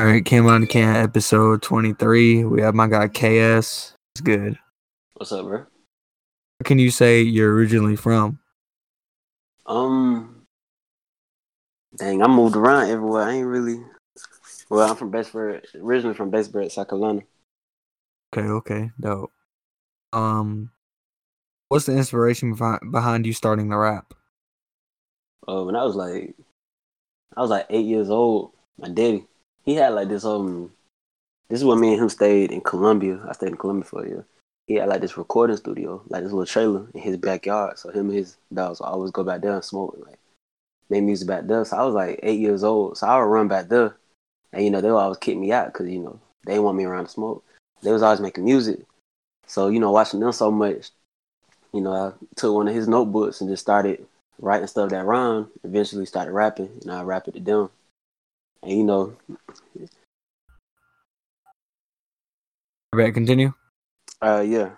All right, came on can episode 23. We have my guy KS. It's good. What's up, bro? Where can you say you're originally from? Um, dang, I moved around everywhere. I ain't really. Well, I'm from Bedford, originally from Bedford, South Carolina. Okay, okay, dope. Um, what's the inspiration behind, behind you starting the rap? Uh, when I was like, I was like eight years old. My daddy, he had like this um, this is when me and him stayed in Columbia. I stayed in Columbia for a year. He had like this recording studio, like this little trailer in his backyard. So him and his dogs always go back there and smoke, like make music back there. So I was like eight years old. So I would run back there, and you know they would always kick me out because you know they want me around to smoke. They was always making music. So you know watching them so much, you know I took one of his notebooks and just started writing stuff that rhymed. Eventually started rapping, and I rapped it to them. And you know, right, continue. uh, yeah.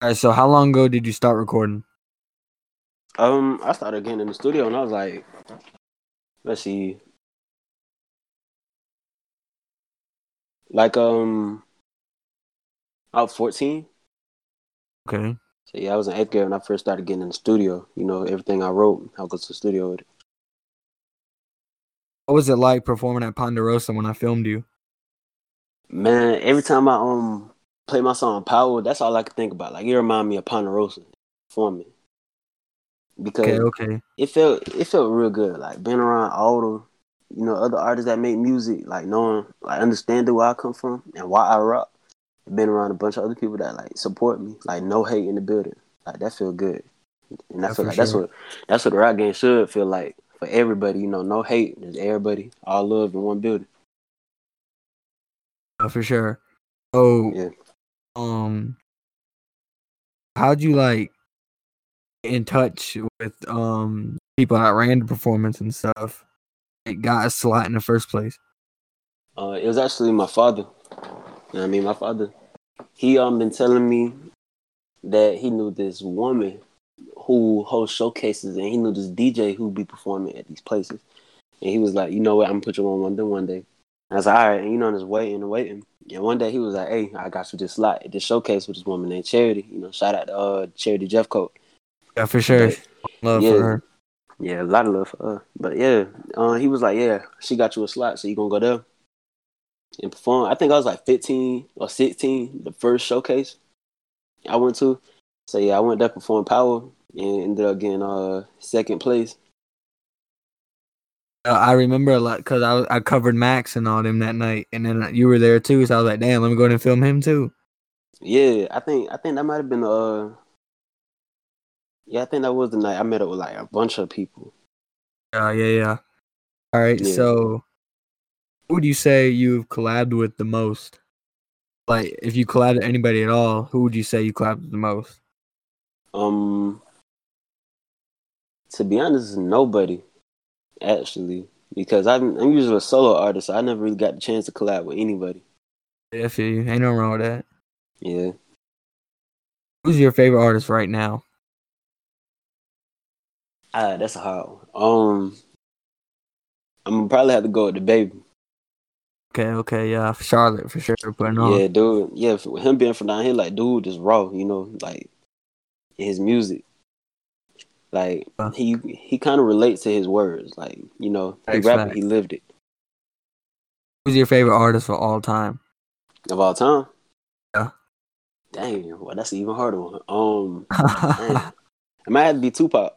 All right, so how long ago did you start recording? Um, I started getting in the studio and I was like, let's see, like um, I was fourteen. Okay. So yeah, I was in eighth grade when I first started getting in the studio. You know, everything I wrote, I go to the studio with it. What was it like performing at Ponderosa when I filmed you? Man, every time I um play my song Power, that's all I could think about. Like it reminded me of Ponderosa performing. Because Okay, okay. it felt it felt real good. Like being around all the you know other artists that make music, like knowing like understanding where I come from and why I rock. Been around a bunch of other people that like support me, like no hate in the building. Like that feel good, and I Yeah, feel like that's what that's what the rock game should feel like for everybody. You know, no hate, just everybody, all love in one building. Uh, for sure. Oh, Yeah. um, how'd you like in touch with um people that ran the performance and stuff? It got a slot in the first place. Uh, it was actually my father. You know what I mean, my father, he um been telling me that he knew this woman who hosts showcases, and he knew this DJ who be performing at these places. And he was like, you know what, I'm gonna put you on one them one day. And I was like, all right, and you know, just waiting and waiting. And one day he was like, hey, I got you this slot at this showcase with this woman named Charity. You know, shout out to uh Charity Jeffcoat. Yeah, for sure. But- Love yeah. for her. Yeah, a lot of love for her. But yeah, uh, he was like, yeah, she got you a slot, so you gonna go there and perform. I think I was like 15 or 16, the first showcase I went to. So yeah, I went there perform power and ended up getting uh second place. Uh, I remember a lot because I I covered Max and all them that night, and then you were there too. So I was like, damn, let me go ahead and film him too. Yeah, I think I think that might have been uh yeah, I think that was the night I met up with like a bunch of people. Uh, yeah, yeah. All right, Yeah. so who would you say you've collabed with the most? Like, if you collabed with anybody at all, who would you say you collabed with the most? Um to be honest, nobody actually because I'm I'm usually a solo artist, so I never really got the chance to collab with anybody. Yeah, I feel you. Ain't no wrong with that. Yeah. Who's your favorite artist right now? Ah, that's a hard one. Um, I'm gonna probably have to go with DaBaby. Okay, okay, yeah, Charlotte for sure. Putting on. Yeah, dude. Yeah, with him being from down here, like, dude, is raw. You know, like his music. Like Uh. he he kind of relates to his words. Like you know, he Facts, rapped, it, facts. he lived it. Who's your favorite artist of all time? Of all time. Yeah. Dang, well, that's an even harder one. Um, it might have to be Tupac.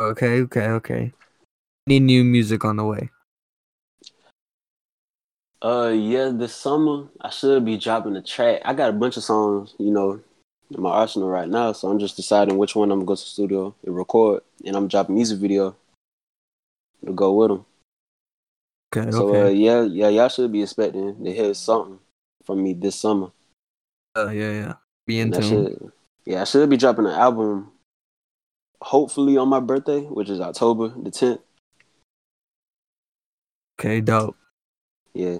okay, okay, okay. Need new music on the way. Uh, yeah, this summer I should be dropping a track. I got a bunch of songs, you know, in my arsenal right now, so I'm just deciding which one I'm gonna go to the studio and record, and I'm dropping music video to go with them. Okay, So, uh, yeah, yeah, y'all should be expecting to hear something from me this summer. Uh, yeah, yeah. Be And into should, yeah, I should be dropping an album, hopefully on my birthday, which is October the 10th. Okay, dope. Yeah.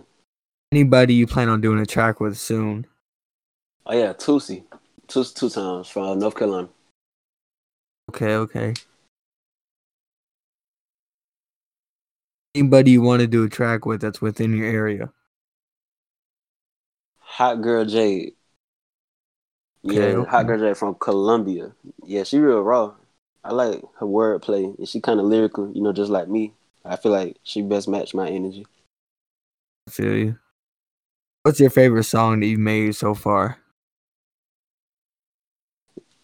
Anybody you plan on doing a track with soon? Oh yeah, Tusi, two two times from North Carolina. Okay, okay. Anybody you want to do a track with that's within your area? Hot Girl Jade. Yeah, Okay, okay. Hot Girl Jade from Columbia. Yeah, she real raw. I like her wordplay, and she kind of lyrical. You know, just like me. I feel like she best match my energy. I feel you. What's your favorite song that you've made so far?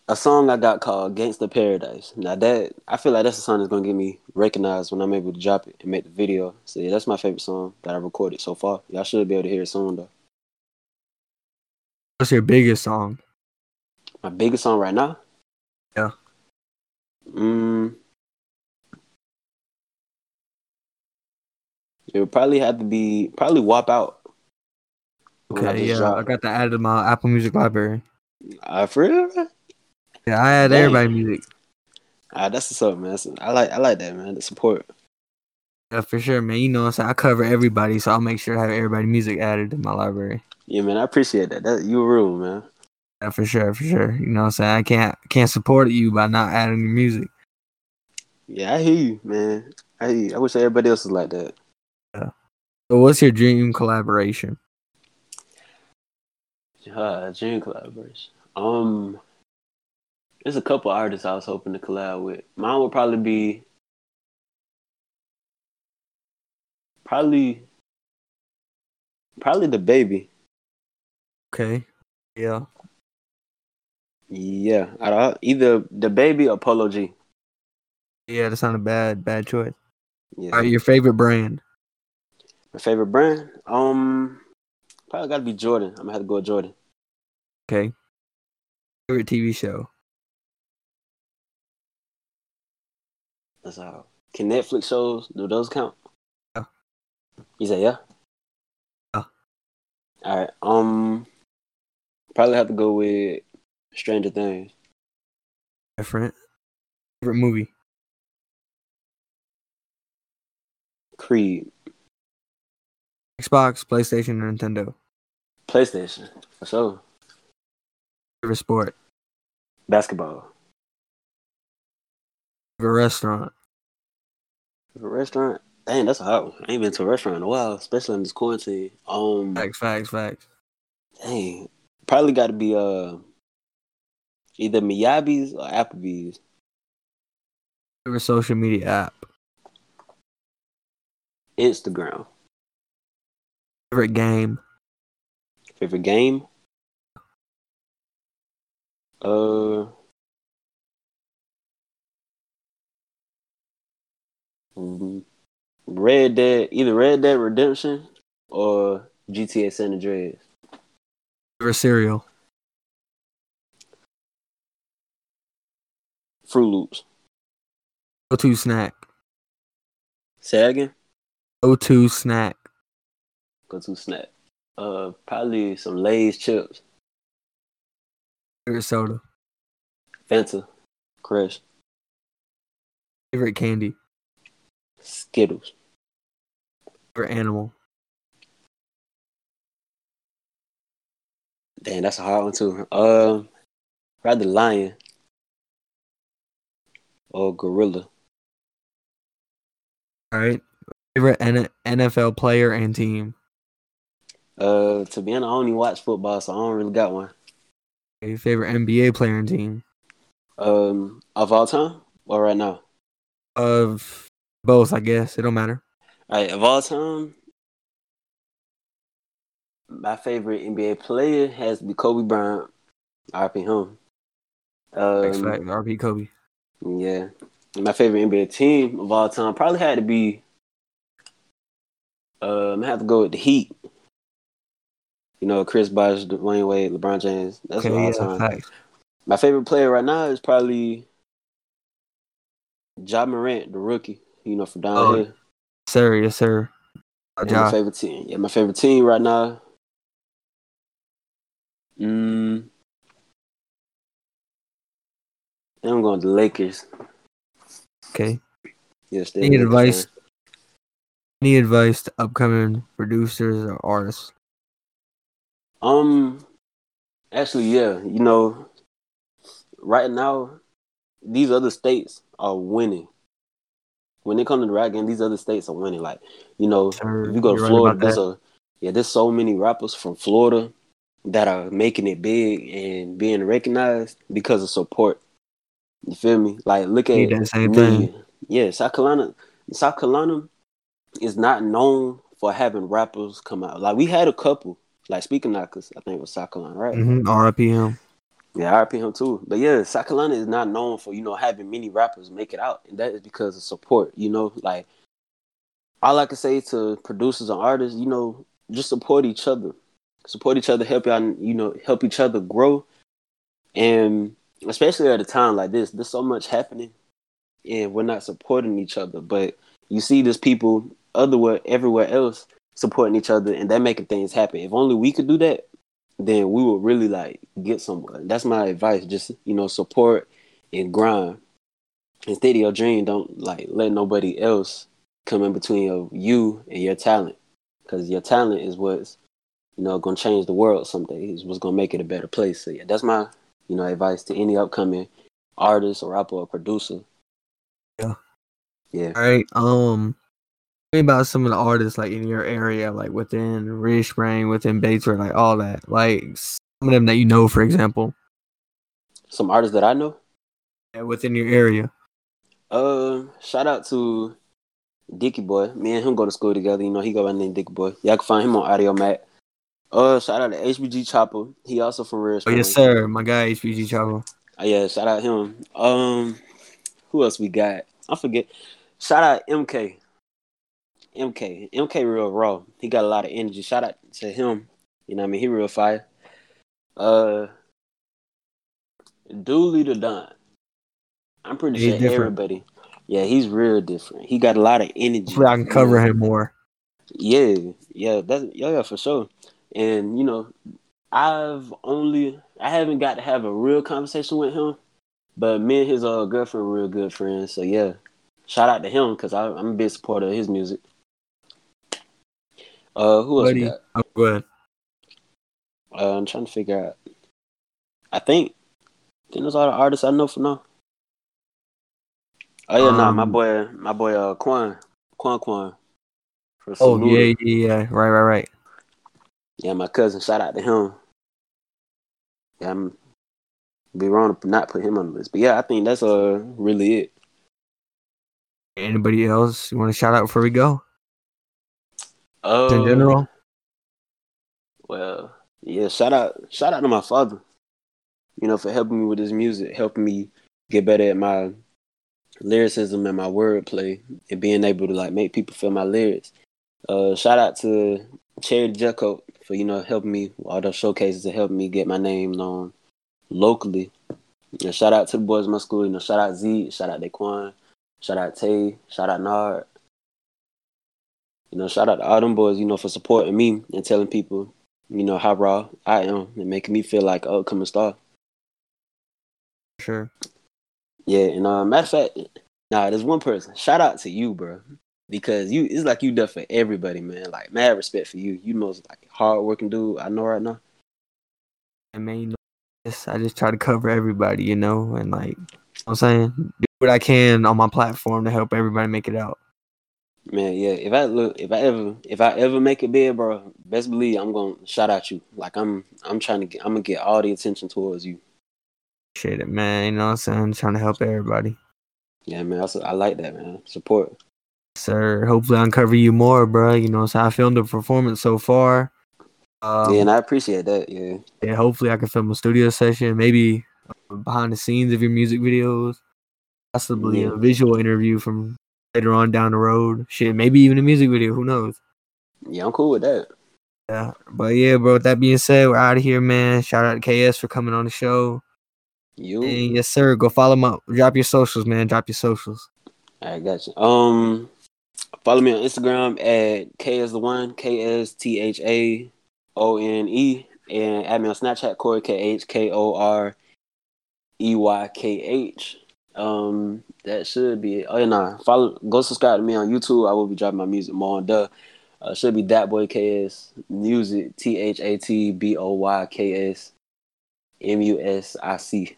A song I got called "Gangsta Paradise." Now that I feel like that's a song that's gonna get me recognized when I'm able to drop it and make the video. So yeah, that's my favorite song that I recorded so far. Y'all should be able to hear it soon though. What's your biggest song? My biggest song right now. Yeah. Mm. It would probably have to be probably "Wop Out." I Okay, yeah, dropped. I got that added to my Apple Music library. Uh, for real? Yeah, I Dang. everybody music. Ah, that's what's up, man. That's- I like I like that, man. The support. Yeah, for sure, man. You know what I'm saying? I cover everybody, so I'll make sure to have everybody music added to my library. Yeah, man. I appreciate that. That you a real man. Yeah, for sure, for sure. You know what I'm saying? I can't can't support you by not adding your music. Yeah, I hear you, man. I hear you. I wish everybody else was like that. So what's your dream collaboration? Uh, dream collaboration. Um, there's a couple artists I was hoping to collab with. Mine would probably be probably probably DaBaby. Okay. Yeah. Yeah, of- either DaBaby or Polo G. Yeah, that's not a bad bad choice. Yeah. All right, your favorite brand? My favorite brand, um, probably got to be Jordan. I'm gonna have to go with Jordan. Okay. Favorite TV show? That's all. Can Netflix shows do those count? Yeah. You say yeah. Yeah. All right. Um, probably have to go with Stranger Things. Different. Favorite movie? Creed, Xbox, PlayStation, Nintendo? PlayStation for sure. Favorite sport? Basketball. Favorite restaurant? For restaurant, dang, that's a hot one. I ain't been to a restaurant in a while, especially in this quarantine. Um, Facts, facts, facts. dang, probably got to be uh either Miyabi's or Applebee's. Favorite social media app? Instagram. Favorite game? Favorite game? Uh, Red Dead, either Red Dead Redemption or GTA San Andreas. Favorite cereal? Froot Loops. Go to snack? Say again. Go to snack? Go to snack. Uh, probably some Lay's chips, Favorite soda? Fanta, Crush, Favorite candy? Skittles. Favorite animal? Damn, that's a hard one too. Um, rather lion or gorilla. All right. Favorite N- NFL player and team? Uh, to be honest, I only watch football, so I don't really got one. Your favorite NBA player and team? Um, of all time or right now? Of both, I guess. It don't matter. All right, of all time, my favorite NBA player has to be Kobe Bryant. RP him. Facts, Um. RP Kobe. yeah. My favorite NBA team of all time probably had to be. Um, I have to go with the Heat. You know, Chris Bosh, Dwyane Wade, LeBron James. That's Okay, all yeah, time. My favorite player right now is probably Ja Morant, the rookie. You know, from down Oh, here. Sir, yes, sir. My favorite team. Yeah, my favorite team right now. Mm, I'm going to the Lakers. Okay. Yes, Any advice? Any advice to upcoming producers or artists? Um, actually, yeah. You know, right now, these other states are winning. when it comes to the rap game, these other states are winning. Like, you know, if you go to Florida, there's a yeah, there's so many rappers from Florida that are making it big and being recognized because of support. You feel me? Like, look at that same me. thing. Yeah, South Carolina. South Carolina is not known for having rappers come out. Like, we had a couple. Like, speaking knockers, I think it was Carolina, right? hmm RIPM. Yeah, RP him too. But yeah, Carolina is not known for, you know, having many rappers make it out. And that is because of support. You know, like all I can say to producers and artists, you know, just support each other. Support each other, help y'all, you know, help each other grow. And especially at a time like this, there's so much happening and we're not supporting each other. But you see there's people otherwhere everywhere else supporting each other and they're making things happen. If only we could do that, then we would really like get somewhere. That's my advice. Just you know, support and grind. Instead of your dream, don't like let nobody else come in between of you and your talent, because your talent is what's you know gonna change the world someday. Is what's gonna make it a better place. So yeah, that's my you know advice to any upcoming artist or rapper or producer. Yeah. Yeah. All right. Um, tell me about some of the artists like in your area, like within Ridge Spring, within Batesburg, like all that. Like some of them that you know, for example, Some artists that I know. yeah, within your area. Uh, shout out to Dicky Boy. Me and him go to school together. You know, he go by the name Dicky Boy. Y'all can find him on Audiomack. Uh, shout out to HBG Chopper. He also from Red Oh yes, sir. My guy HBG Chavo. Uh, yeah, shout out him. Um, who else we got? I forget. Shout out MK. MK. MK real raw. He got a lot of energy. Shout out to him. You know what I mean? He real fire. Uh, Dooley the Don. I'm pretty He's sure different. everybody. Yeah, he's real different. He got a lot of energy. Hopefully, I can cover him more. Yeah, yeah, that's yeah, yeah, for sure. And you know, I've only I haven't got to have a real conversation with him, but me and his uh girlfriend real good friends. So yeah, shout out to him because I'm a big supporter of his music. Uh, who else Buddy, oh, go ahead. Uh, I'm trying to figure out. I think, I think those are the artists I know for now. Oh yeah, nah, my Um, boy, my boy, uh, Quan, Quan Quan. Oh yeah, yeah, yeah. Right, right, right. Yeah, my cousin. Shout out to him. Yeah, I'm be wrong to not put him on the list, but yeah, I think that's uh really it. Anybody else you want to shout out before we go? Uh, In general, well, yeah, shout out, shout out to my father. You know, for helping me with this music, helping me get better at my lyricism and my wordplay, and being able to like make people feel my lyrics. Uh, shout out to Charity Jacko for you know helping me with all those showcases to help me get my name known locally. And shout out to the boys in my school. You know, shout out Z, shout out Daquan, shout out Tay, shout out Nard. You know, shout out to all them boys. You know, for supporting me and telling people, you know, how raw I am and making me feel like an upcoming star. sure. Yeah, and uh, matter of fact, nah, there's one person. Shout out to you, bro, because you it's like you done for everybody, man. Like mad respect for you. You most like hard working dude I know right now. I mean, you know, just- I just try to cover everybody, you know, and like, you know what I'm saying, do what I can on my platform to help everybody make it out. Man, yeah. If I look, if I ever, if I ever make it big, bro, best believe I'm gonna shout out you. Like I'm, I'm trying to get, I'm gonna get all the attention towards you. Appreciate it, man. You know what I'm saying? trying to help everybody. Yeah, man. Also, I like that, man. Support. Sir, hopefully I uncover you more, bro. You know, so I filmed the performance so far. Um, yeah, and I appreciate that. Yeah, yeah, hopefully I can film a studio session, maybe uh, behind the scenes of your music videos, possibly Yeah. a visual interview from later on down the road. Shit, maybe even a music video. Who knows? yeah, I'm cool with that. Yeah, but yeah, bro. With that being said, we're out of here, man. Shout out to KS for coming on the show. You, And yes, sir. Go follow him up. Drop your socials, man. Drop your socials. I got you. Um, follow me on Instagram at K as the one K S T H A O N E, and add me on Snapchat Corey K H K O R E Y K H. Um, that should be it. Oh yeah, nah. Follow, go subscribe to me on YouTube. I will be dropping my music more on the. Uh, should be that boy KS music T H A T B O Y K S M U S I C.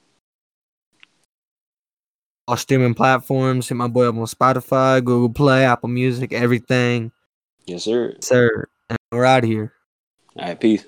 all streaming platforms. Hit my boy up on Spotify, Google Play, Apple Music, everything. Yes, sir. Sir, and we're out of here. All right, peace.